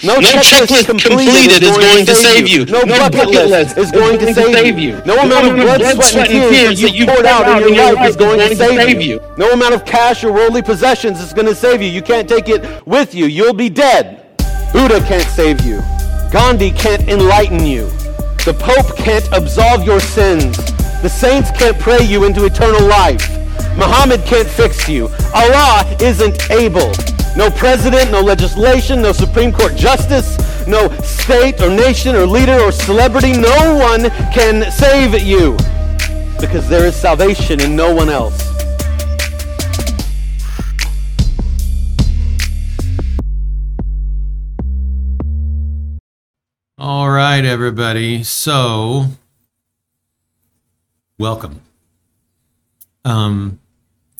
No, no checklist, completed, is going to save you. No, no bucket list is going to save you. No amount of blood, sweat, and tears that you poured out in your life is going to save you. No amount of cash or worldly possessions is going to save you. You can't take it with you. You'll be dead. Buddha can't save you. Gandhi can't enlighten you. The Pope can't absolve your sins. The saints can't pray you into eternal life. Muhammad can't fix you. Allah isn't able. No president, no legislation, no Supreme Court justice, no state or nation or leader or celebrity. No one can save you because there is salvation in no one else. All right, everybody. So, welcome. Um,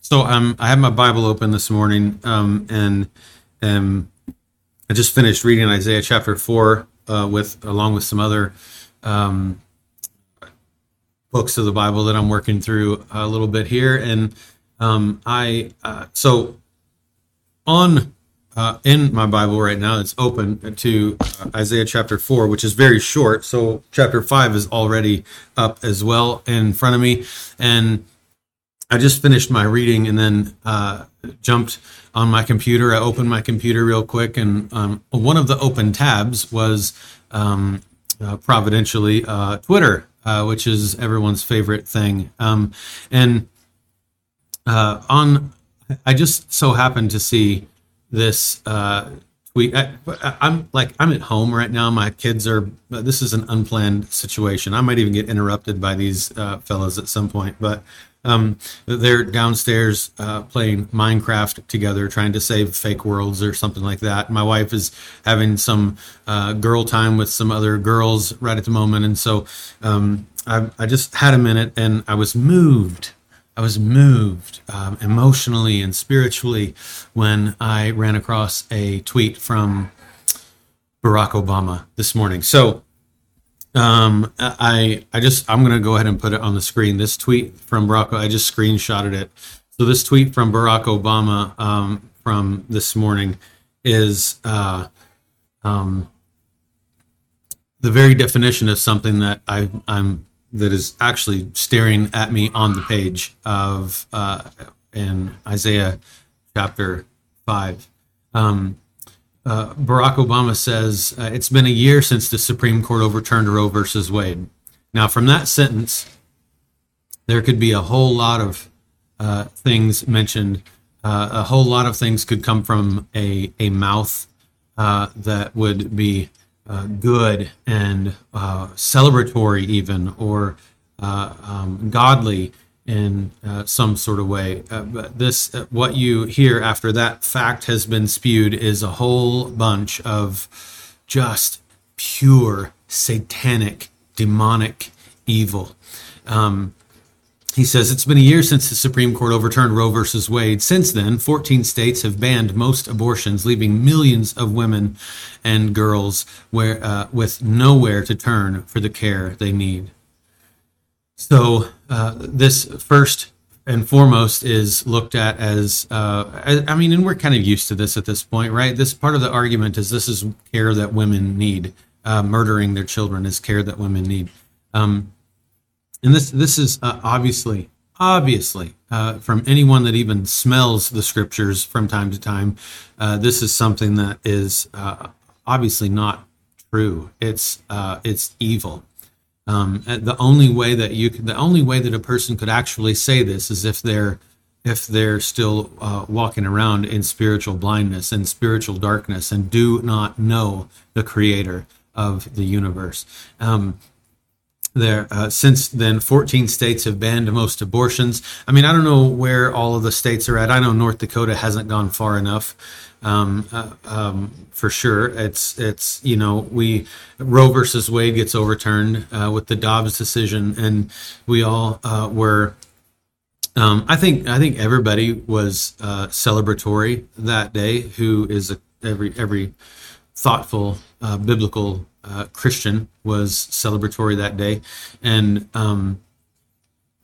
so I'm I have my Bible open this morning, um, and um, I just finished reading Isaiah chapter four uh, with along with some other um, books of the Bible that I'm working through a little bit here, and um, I uh, so on uh, in my Bible right now, it's open to uh, Isaiah chapter 4, which is very short. So, chapter 5 is already up as well in front of me. And I just finished my reading and then uh, jumped on my computer. I opened my computer real quick, and um, one of the open tabs was um, uh, providentially uh, Twitter, uh, which is everyone's favorite thing. Um, and uh, on, I just so happened to see this uh, tweet. I, I'm like, I'm at home right now. My kids are. This is an unplanned situation. I might even get interrupted by these fellows at some point, but. Um, they're downstairs uh, playing Minecraft together, trying to save fake worlds or something like that. My wife is having some uh, girl time with some other girls right at the moment, and so um, I, I, just had a minute, and I was moved. I was moved um, emotionally and spiritually when I ran across a tweet from Barack Obama this morning. So um, I I just I'm gonna go ahead and put it on the screen. This tweet from Barack, I just screenshotted it. So this tweet from Barack Obama um, from this morning is uh, um, the very definition of something that I I'm that is actually staring at me on the page of uh, in Isaiah chapter five. Um, uh, Barack Obama says uh, it's been a year since the Supreme Court overturned Roe versus Wade. Now, from that sentence, there could be a whole lot of uh, things mentioned. Uh, a whole lot of things could come from a a mouth uh, that would be uh, good and celebratory, even or um, godly in uh, some sort of way. Uh, but this, uh, what you hear after that fact has been spewed, is a whole bunch of just pure satanic, demonic evil. Um, he says it's been a year since the Supreme Court overturned Roe versus Wade. Since then, 14 states have banned most abortions, leaving millions of women and girls where, uh, with nowhere to turn for the care they need. So uh, this first and foremost is looked at as uh, I mean, and we're kind of used to this at this point, right? This part of the argument is this is care that women need. Uh, murdering their children is care that women need, um, and this this is uh, obviously obviously uh, from anyone that even smells the scriptures from time to time, uh, this is something that is obviously not true. It's it's evil. Um, the only way that you the only way that a person could actually say this is if they're if they're still uh, walking around in spiritual blindness and spiritual darkness and do not know the creator of the universe. Um, there uh, since then 14 states have banned most abortions. I mean i don't know where all of the states are at. I know north dakota hasn't gone far enough um, uh, um, for sure. It's it's you know we Roe versus Wade gets overturned uh, with the Dobbs decision, and we all uh, were. Um, I think I think everybody was uh, celebratory that day. Who is a, every every thoughtful uh, biblical uh, Christian was celebratory that day, and um,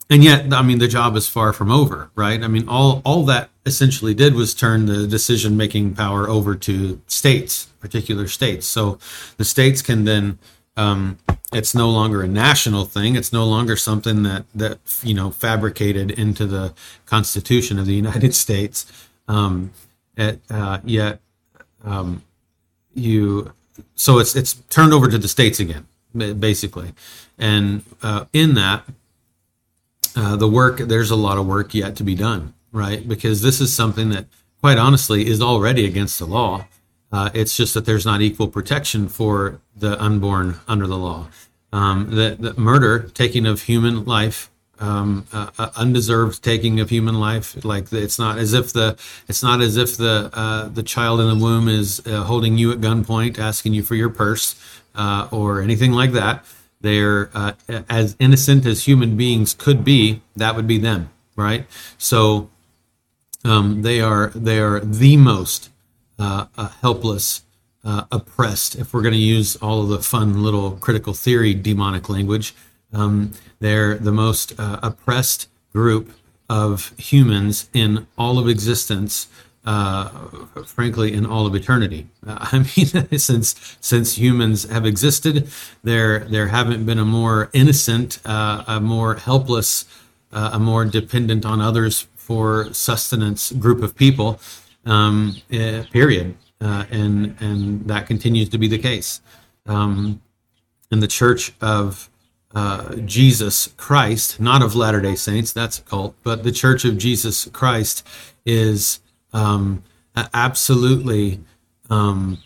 and yet, I mean, the job is far from over, right? I mean, all all that essentially did was turn the decision making power over to states, particular states. So the states can then. Um, it's no longer a national thing. It's no longer something that that you know fabricated into the Constitution of the United States. Um, it, uh, yet um, you so it's it's turned over to the states again, basically, and uh, in that uh, the work there's a lot of work yet to be done right? Because this is something that quite honestly is already against the law. Uh, it's just that there's not equal protection for the unborn under the law. Um, murder taking of human life um, uh, uh, undeserved taking of human life like it's not as if the it's not as if the uh, the child in the womb is uh, holding you at gunpoint asking you for your purse or anything like that they're uh, as innocent as human beings could be. That would be them, right? So um, they are they are the most uh, uh, helpless, uh, oppressed. If we're going to use all of the fun little critical theory demonic language, um, they're the most uh, oppressed group of humans in all of existence uh, frankly, in all of eternity. Uh, I mean, since since humans have existed, there there haven't been a more innocent, uh, a more helpless, uh, a more dependent on others for sustenance group of people. Um, eh, period, uh, and and that continues to be the case. Um, in the Church of uh, Jesus Christ, not of Latter Day Saints, that's a cult, but the Church of Jesus Christ is um, absolutely um,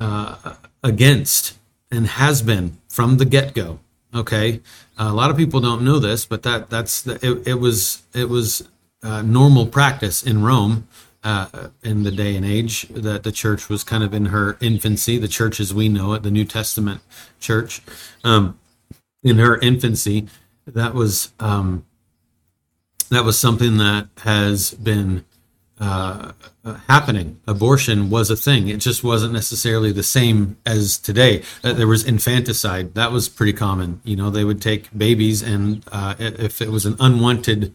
uh, against and has been from the get go. Okay, a lot of people don't know this, but that that's it, it was it was uh, normal practice in Rome uh, in the day and age that the church was kind of in her infancy. The church as we know it, the New Testament church, um, in her infancy, that was um, that was something that has been uh, happening. Abortion was a thing. It just wasn't necessarily the same as today. Uh, there was infanticide. That was pretty common. You know, they would take babies, and uh, if it was an unwanted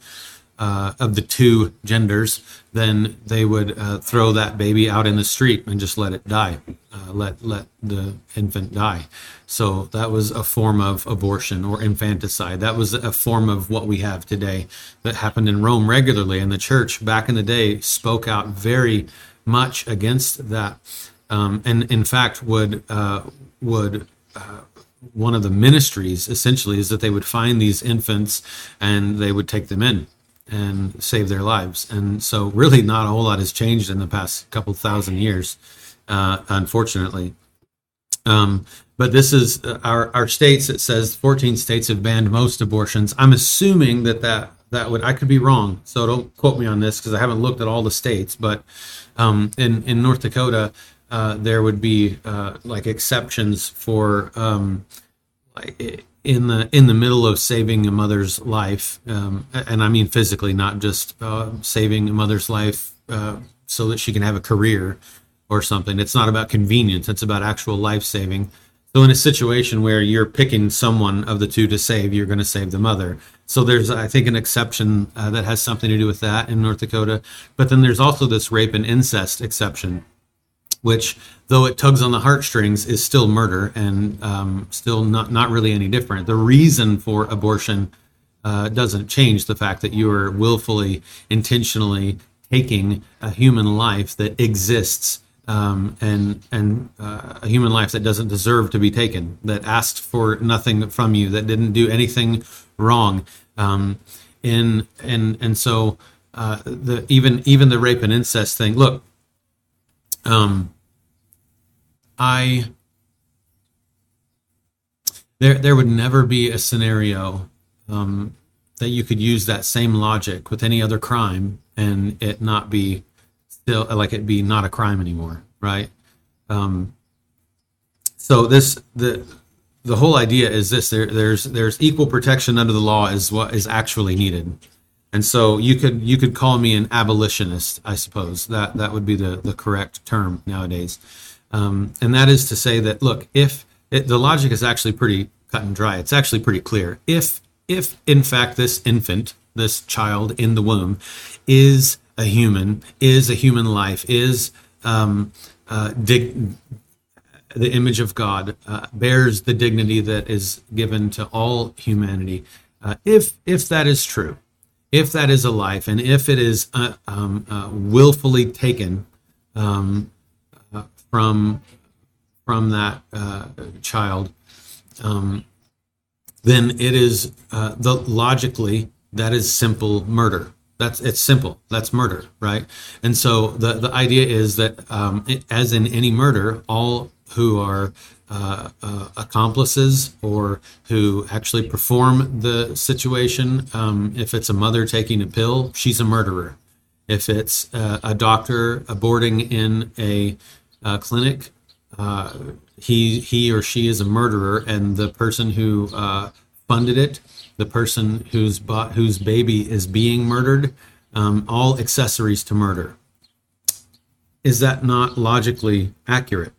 uh, of the two genders, then they would uh, throw that baby out in the street and just let it die, uh, let let the infant die. So that was a form of abortion or infanticide. That was a form of what we have today that happened in Rome regularly, and the church back in the day spoke out very much against that, um, and in fact would uh, would uh, one of the ministries essentially is that they would find these infants and they would take them in and save their lives. And so, really, not a whole lot has changed in the past couple thousand years, uh, unfortunately. Um, but this is uh, our our states. It says 14 states have banned most abortions. I'm assuming that that that would I could be wrong, so don't quote me on this because I haven't looked at all the states. But um, in in North Dakota, uh, there would be uh, like exceptions for um, like in the in the middle of saving a mother's life, um, and I mean physically, not just uh, saving a mother's life uh, so that she can have a career or something. It's not about convenience; it's about actual life saving. So, in a situation where you're picking someone of the two to save, you're going to save the mother. So, there's, I think, an exception uh, that has something to do with that in North Dakota. But then there's also this rape and incest exception which, though it tugs on the heartstrings, is still murder and um, still not not really any different. The reason for abortion uh, doesn't change the fact that you are willfully, intentionally taking a human life that exists um, and and uh, a human life that doesn't deserve to be taken, that asked for nothing from you, that didn't do anything wrong, um, and and and so uh, the even even the rape and incest thing. Look, um, I there there would never be a scenario um, that you could use that same logic with any other crime and it not be still like it be not a crime anymore, right? Um, so this the the whole idea is this: there, there's there's equal protection under the law is what is actually needed. And so you could you could call me an abolitionist, I suppose. That that would be the, the correct term nowadays. Um, and that is to say that look, if it, the logic is actually pretty cut and dry, it's actually pretty clear. If if in fact this infant, this child in the womb, is a human, is a human life, is um, uh, dig- the image of God, uh, bears the dignity that is given to all humanity. Uh, if if that is true, if that is a life, and if it is uh, um, uh, willfully taken um, uh, from from that uh, child, um, then it is uh, the logically that is simple murder. That's it's simple. That's murder, right? And so the the idea is that um, as in any murder, all who are uh, uh, accomplices or who actually perform the situation. Um, if it's a mother taking a pill, she's a murderer. If it's uh, a doctor aborting in a uh, clinic, uh, he he or she is a murderer, and the person who uh, funded it, the person whose whose baby is being murdered, um, all accessories to murder. Is that not logically accurate?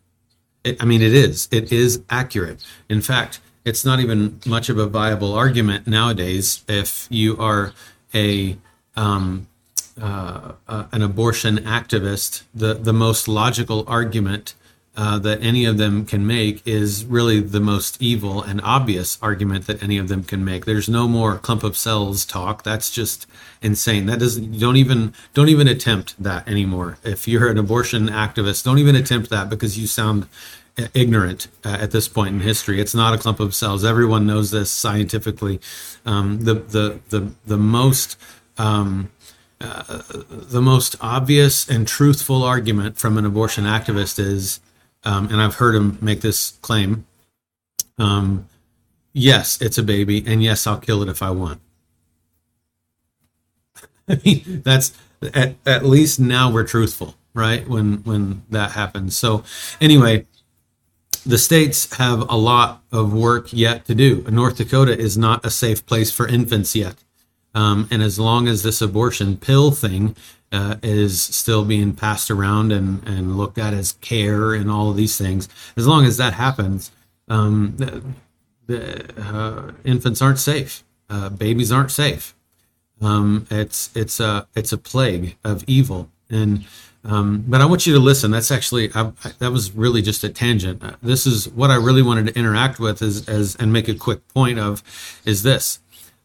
It, I mean, it is. It is accurate. In fact, it's not even much of a viable argument nowadays if you are a um, uh, uh, an abortion activist. The the most logical argument uh, that any of them can make is really the most evil and obvious argument that any of them can make. There's no more clump of cells talk. That's just insane. That doesn't don't even don't even attempt that anymore. If you're an abortion activist, don't even attempt that because you sound ignorant uh, at this point in history. It's not a clump of cells. Everyone knows this scientifically. Um, the the the the most um, uh, the most obvious and truthful argument from an abortion activist is um, and I've heard him make this claim. Um, yes, it's a baby, and yes, I'll kill it if I want. I mean, that's at, at least now we're truthful, right? When when that happens. So anyway, the states have a lot of work yet to do. North Dakota is not a safe place for infants yet. Um, and as long as this abortion pill thing uh, is still being passed around and, and looked at as care and all of these things, as long as that happens, um, the, the uh, infants aren't safe. Uh, babies aren't safe. Um, it's it's a it's a plague of evil. And um, but I want you to listen. That's actually I, I, that was really just a tangent. Uh, this is what I really wanted to interact with is as and make a quick point of is this.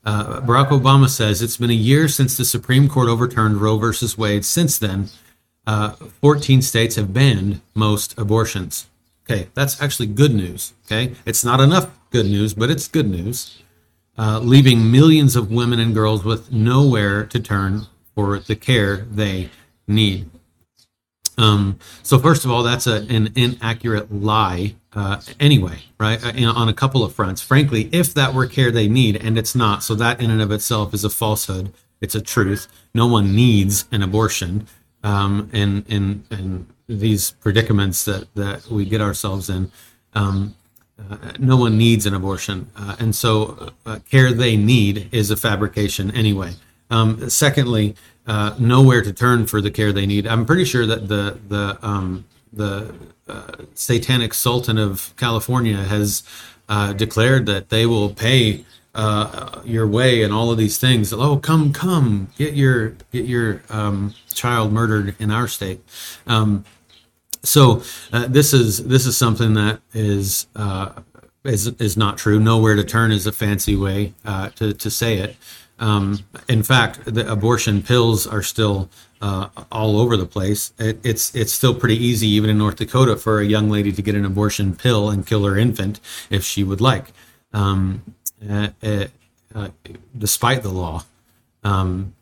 Uh, Barack Obama says it's been a year since the Supreme Court overturned Roe versus Wade. Since then, uh, 14 states have banned most abortions. Okay, that's actually good news. Okay, it's not enough good news, but it's good news, uh, leaving millions of women and girls with nowhere to turn for the care they need. Um, so first of all, that's a, an inaccurate lie uh, anyway, right? Uh, on a couple of fronts. Frankly, if that were care they need, and it's not, so that in and of itself is a falsehood. It's a truth. No one needs an abortion, um, and in in these predicaments that that we get ourselves in. Um, uh, no one needs an abortion, uh, and so uh, care they need is a fabrication anyway. Um, secondly, uh, nowhere to turn for the care they need. I'm pretty sure that the the um, the uh, satanic sultan of California has uh, declared that they will pay uh, your way and all of these things. Oh, come, come, get your get your um, child murdered in our state. Um, so uh, this is this is something that is uh, is is not true. Nowhere to turn is a fancy way uh, to to say it. Um, in fact, the abortion pills are still uh, all over the place. It, it's it's still pretty easy, even in North Dakota, for a young lady to get an abortion pill and kill her infant if she would like, um, uh, uh, despite the law. Um,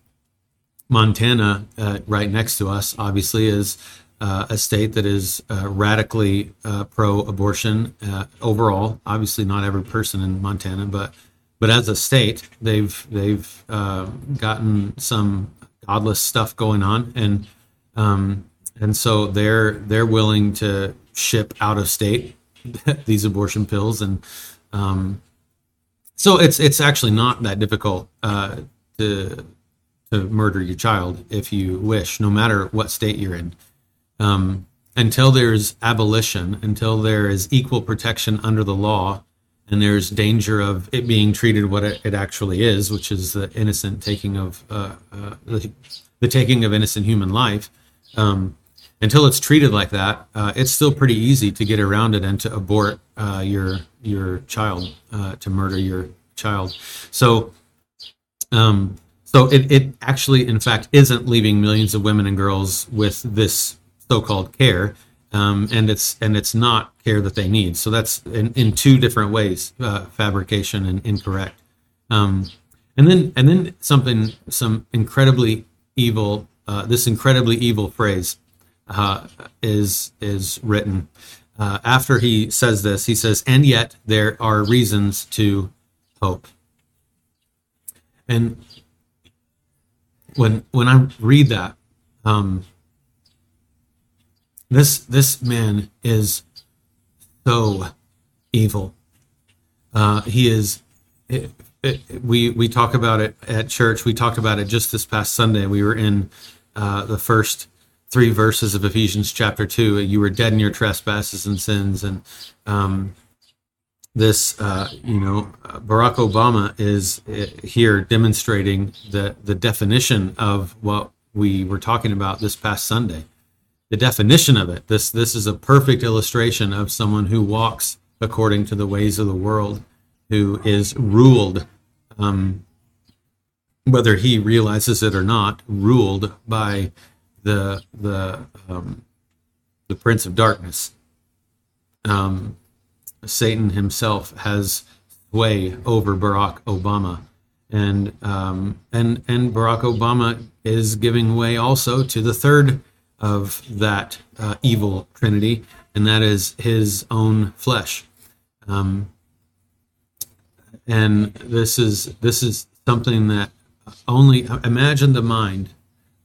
Montana, uh, right next to us, obviously is uh, a state that is uh, radically pro-abortion overall. Obviously, not every person in Montana, but but as a state, they've they've uh, gotten some godless stuff going on, and um, and so they're they're willing to ship out of state these abortion pills, and um, so it's it's actually not that difficult uh, to to murder your child if you wish, no matter what state you're in. Um, until there's abolition, until there is equal protection under the law, and there's danger of it being treated what it, it actually is, which is the innocent taking of uh, uh, the, the, taking of innocent human life. Um, until it's treated like that, uh, it's still pretty easy to get around it and to abort uh, your your child, uh, to murder your child. So, um, so it, it actually, in fact, isn't leaving millions of women and girls with this so-called care um, and it's and it's not care that they need. So that's in, in two different ways: uh, fabrication and incorrect. Um, and then and then something some incredibly evil. Uh, this incredibly evil phrase uh, is is written uh, after he says this. He says, "And yet there are reasons to hope." And when when I read that. Um, this this man is so evil. Uh, he is. It, it, we we talk about it at church. We talked about it just this past Sunday. We were in uh, the first three verses of Ephesians chapter two. You were dead in your trespasses and sins, and um, this, uh, you know, Barack Obama is uh, here demonstrating the the definition of what we were talking about this past Sunday the definition of it. This this is a perfect illustration of someone who walks according to the ways of the world, who is ruled, um, whether he realizes it or not, ruled by the the um, the prince of darkness. Um, Satan himself has sway over Barack Obama, and um, and and Barack Obama is giving way also to the third of that uh, evil trinity, and that is his own flesh. Um, and this is this is something that only imagine the mind.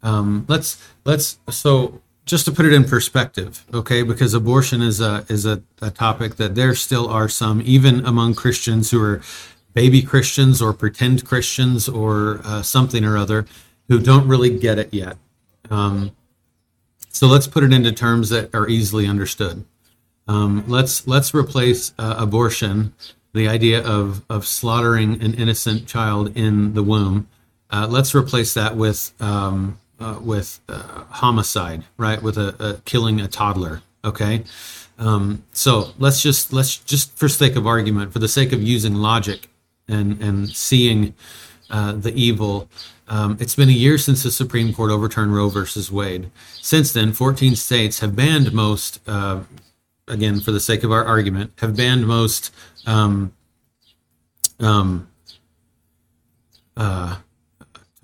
Um, let's let's so just to put it in perspective, okay? Because abortion is a is a, a topic that there still are some, even among Christians who are baby Christians or pretend Christians or uh, something or other, who don't really get it yet. Um, so let's put it into terms that are easily understood. Um, let's let's replace uh, abortion, the idea of of slaughtering an innocent child in the womb. Uh, let's replace that with um, uh, with uh, homicide, right? With a, a, killing a toddler. Okay. Um, so let's just let's just for sake of argument, for the sake of using logic and and seeing uh, the evil um, it's been a year since the Supreme Court overturned Roe versus Wade. Since then, 14 states have banned most, uh, again, for the sake of our argument, have banned most um, um, uh,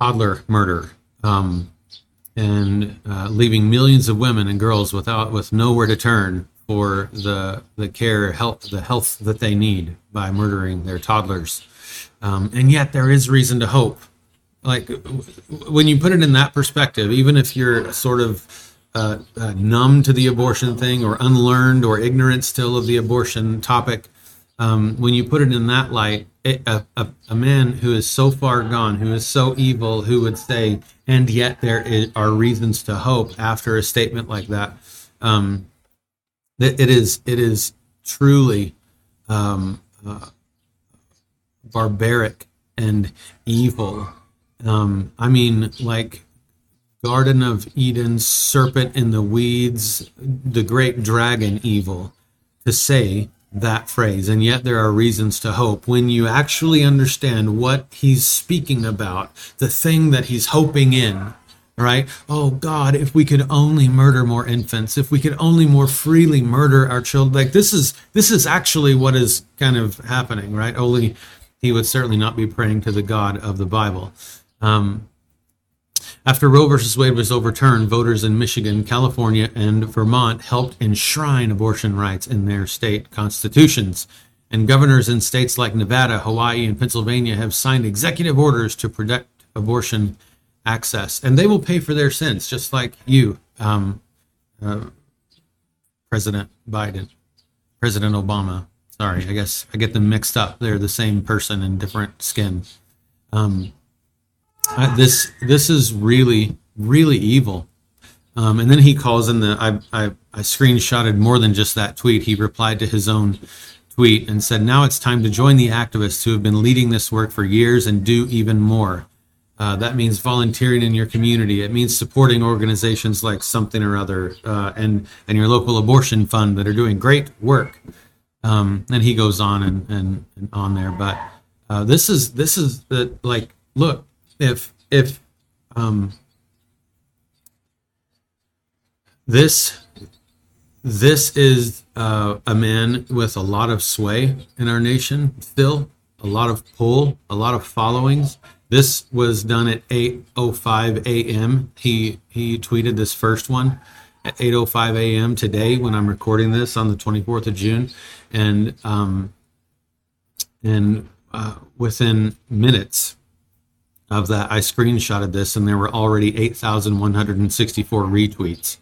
toddler murder um, and uh, leaving millions of women and girls without with nowhere to turn for the the care health the health that they need by murdering their toddlers. Um, and yet, there is reason to hope like when you put it in that perspective, even if you're sort of uh, uh, numb to the abortion thing or unlearned or ignorant still of the abortion topic, um, when you put it in that light, it, a, a, a, man who is so far gone, who is so evil, who would say, and yet there is, are reasons to hope after a statement like that, um, it, is it is truly um, uh, barbaric and evil um, I mean, like Garden of Eden, serpent in the weeds, the great dragon evil, to say that phrase. And yet there are reasons to hope. When you actually understand what he's speaking about, the thing that he's hoping in, right? Oh God, if we could only murder more infants, if we could only more freely murder our children. Like this is this is actually what is kind of happening, right? Only he would certainly not be praying to the God of the Bible. Um, after Roe versus Wade was overturned, voters in Michigan, California, and Vermont helped enshrine abortion rights in their state constitutions. And governors in states like Nevada, Hawaii, and Pennsylvania have signed executive orders to protect abortion access. And they will pay for their sins, just like you, um, uh, President Biden, President Obama. Sorry, I guess I get them mixed up. They're the same person in different skin. Um, uh, this this is really really evil. Um, and then he calls in the I, I I screenshotted more than just that tweet. He replied to his own tweet and said, Now it's time to join the activists who have been leading this work for years and do even more. Uh, that means volunteering in your community. It means supporting organizations like something or other uh, and and your local abortion fund that are doing great work. Um, and he goes on and, and, and on there, but uh, this is this is the like look if if um, this this is uh, a man with a lot of sway in our nation still a lot of pull a lot of followings this was done at 8:05 a.m. He he tweeted this first one at 8:05 a.m. today when I'm recording this on the 24th of June, and um, and uh, within minutes of that, I screenshotted this, and there were already 8,164 retweets.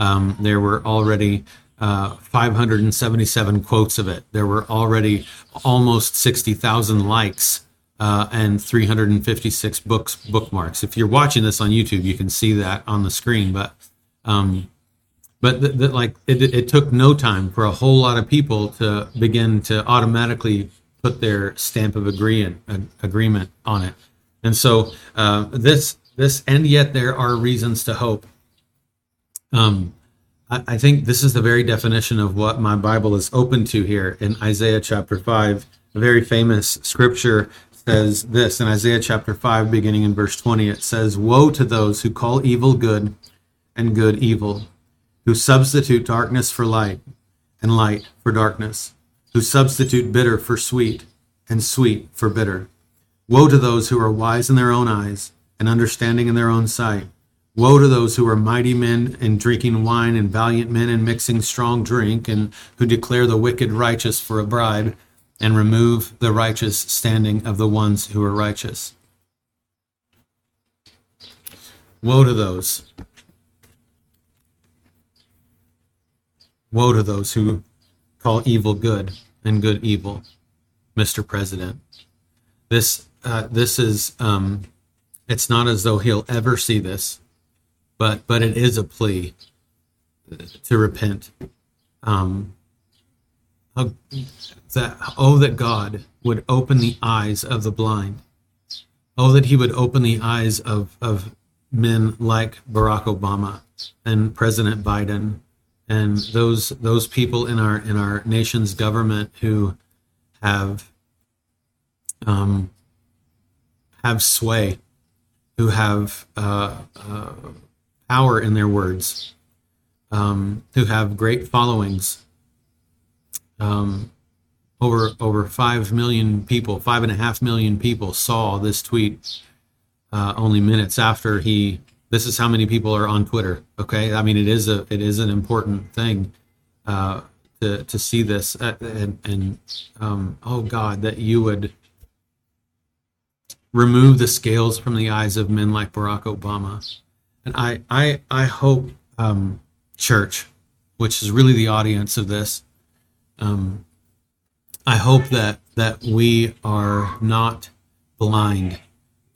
Um, there were already uh, 577 quotes of it. There were already almost 60,000 likes uh, and 356 books bookmarks. If you're watching this on YouTube, you can see that on the screen. But um, but th- th- like it, it took no time for a whole lot of people to begin to automatically put their stamp of agreement agreement on it. And so uh, this this and yet there are reasons to hope. Um, I, I think this is the very definition of what my Bible is open to here in Isaiah chapter five, a very famous scripture says this in Isaiah chapter 5, beginning in verse 20. It says, Woe to those who call evil good and good evil, who substitute darkness for light and light for darkness, who substitute bitter for sweet and sweet for bitter. Woe to those who are wise in their own eyes and understanding in their own sight. Woe to those who are mighty men in drinking wine and valiant men in mixing strong drink, and who declare the wicked righteous for a bribe and remove the righteous standing of the ones who are righteous. Woe to those. Woe to those who call evil good and good evil, Mr. President. This uh, this is um, it's not as though he'll ever see this, but but it is a plea to repent. Um, that oh that God would open the eyes of the blind. Oh that he would open the eyes of, of men like Barack Obama and President Biden and those those people in our in our nation's government who have um, have sway, who have uh, uh, power in their words, um, who have great followings, um, over over five million people, five and a half million people saw this tweet uh, only minutes after he. This is how many people are on Twitter. Okay, I mean it is a it is an important thing uh, to to see this uh, and, and um, oh God that you would remove the scales from the eyes of men like Barack Obama, and I I I hope um, church, which is really the audience of this. Um, I hope that that we are not blind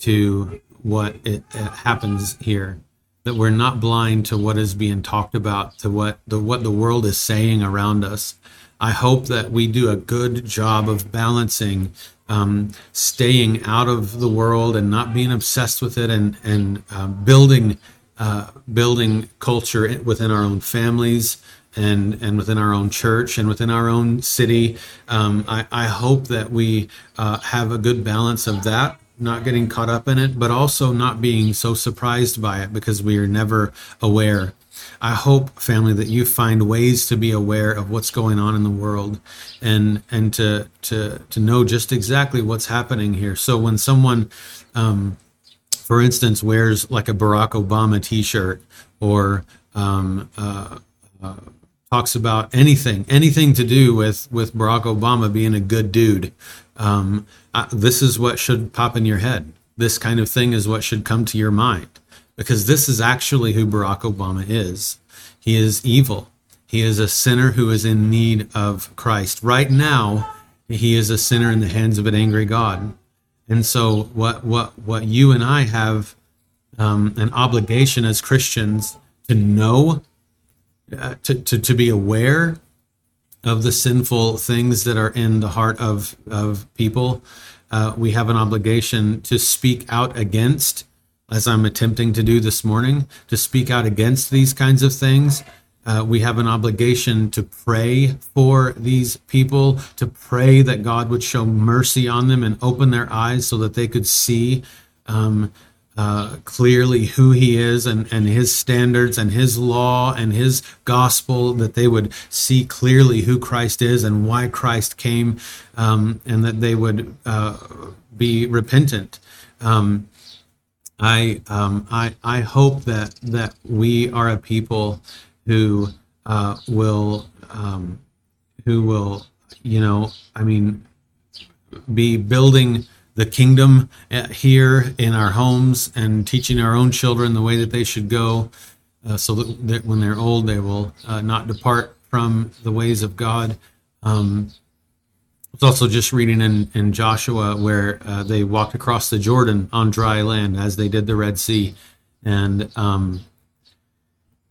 to what it, it, happens here. That we're not blind to what is being talked about, to what the what the world is saying around us. I hope that we do a good job of balancing um, staying out of the world and not being obsessed with it, and and uh, building uh, building culture within our own families and and within our own church and within our own city. Um, I, I hope that we uh, have a good balance of that, not getting caught up in it, but also not being so surprised by it because we are never aware. I hope, family, that you find ways to be aware of what's going on in the world, and and to to to know just exactly what's happening here. So when someone um, for instance, wears like a Barack Obama T-shirt or um, uh, uh, talks about anything, anything to do with with Barack Obama being a good dude. Um, uh, this is what should pop in your head. This kind of thing is what should come to your mind because this is actually who Barack Obama is. He is evil. He is a sinner who is in need of Christ. Right now, he is a sinner in the hands of an angry God. And so, what what what you and I have um, an obligation as Christians to know uh, to, to, to be aware of the sinful things that are in the heart of of people. Uh, we have an obligation to speak out against, as I'm attempting to do this morning, to speak out against these kinds of things. Uh, we have an obligation to pray for these people, to pray that God would show mercy on them and open their eyes so that they could see um, uh, clearly who he is and, and his standards and his law and his gospel, that they would see clearly who Christ is and why Christ came, um, and that they would uh, be repentant. Um, I, um, I, I hope that, that we are a people who uh, will, um, who will, you know, I mean, be building the kingdom uh, here in our homes and teaching our own children the way that they should go uh, so that, that, when they're old they will uh, not depart from the ways of god. Um, it's also just reading in, in joshua where uh, they walked across the jordan on dry land as they did the red sea. And um,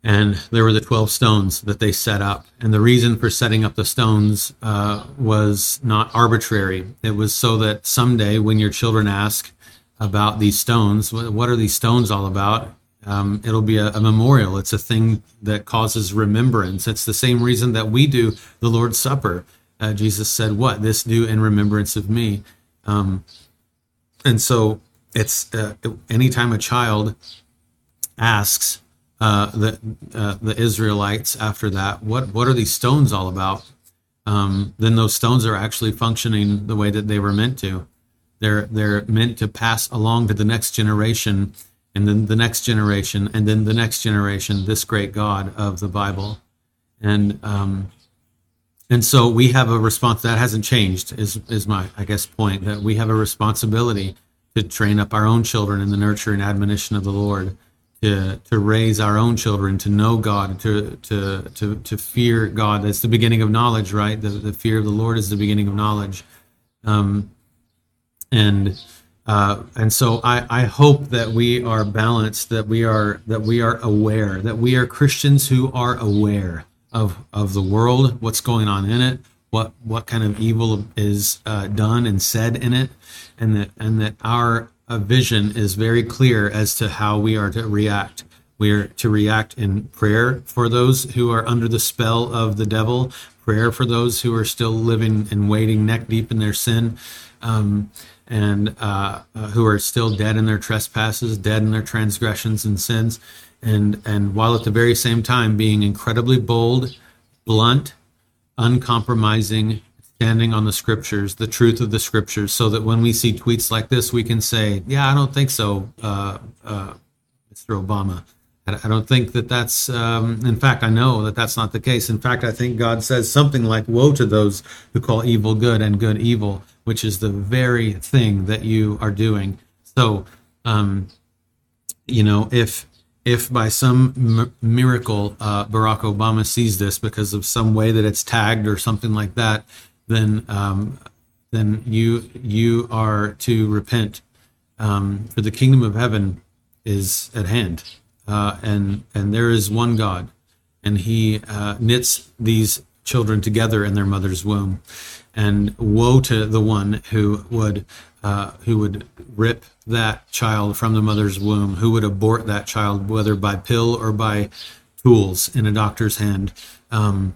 and there were the 12 stones that they set up. And the reason for setting up the stones uh, was not arbitrary. It was so that someday when your children ask about these stones what are these stones all about? Um, it'll be a, a, memorial. It's a thing that causes remembrance. It's the same reason that we do the lord's supper uh, jesus said what this do in remembrance of me um, and so it's uh, anytime a child asks uh, the uh, the Israelites after that. What what are these stones all about? Um, then those stones are actually functioning the way that they were meant to. They're they're meant to pass along to the next generation, and then the next generation, and then the next generation. This great God of the Bible, and um, and so we have a response that hasn't changed. Is is my I guess point that we have a responsibility to train up our own children in the nurture and admonition of the Lord to to raise our own children to know God, to to to to fear God. That's the beginning of knowledge, right? The the fear of the Lord is the beginning of knowledge. Um, and uh, and so I, I hope that we are balanced, that we are that we are aware, that we are Christians who are aware of of the world, what's going on in it, what what kind of evil is uh, done and said in it, and that and that our a vision is very clear as to how we are to react. We are to react in prayer for those who are under the spell of the devil, prayer for those who are still living and waiting neck deep in their sin, um, and uh, uh, who are still dead in their trespasses, dead in their transgressions and sins, and and while at the very same time being incredibly bold, blunt, uncompromising, standing on the scriptures, the truth of the scriptures, so that when we see tweets like this, we can say, "Yeah, I don't think so, uh, uh, Mr. Obama." I don't think that that's. Um, in fact, I know that that's not the case. In fact, I think God says something like, "Woe to those who call evil good and good evil," which is the very thing that you are doing. So, um, you know, if if by some m- miracle uh, Barack Obama sees this because of some way that it's tagged or something like that, then um, then you you are to repent, um, for the kingdom of heaven is at hand, uh, and and there is one God, and He uh, knits these children together in their mother's womb, and woe to the one who would uh, who would rip that child from the mother's womb, who would abort that child, whether by pill or by tools in a doctor's hand. Um,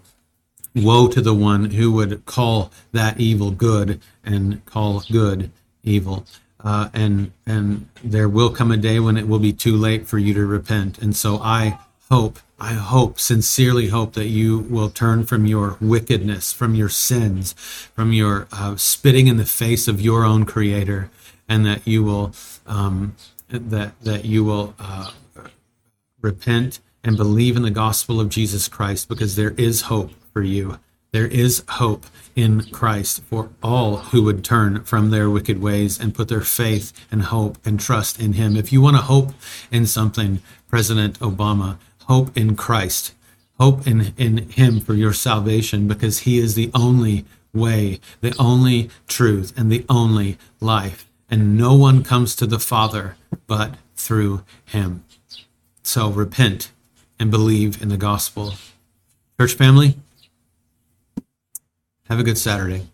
woe to the one who would call that evil good and call good evil. Uh, and and there will come a day when it will be too late for you to repent. And so I hope, I hope, sincerely hope that you will turn from your wickedness, from your sins, from your uh, spitting in the face of your own Creator, and that you will um, that that you will uh, repent and believe in the gospel of Jesus Christ, because there is hope for you. There is hope in Christ for all who would turn from their wicked ways and put their faith and hope and trust in Him. If you want to hope in something, President Obama, hope in Christ, hope in, in Him for your salvation, because He is the only way, the only truth, and the only life. And no one comes to the Father but through Him. So repent and believe in the gospel. Church family, have a good Saturday.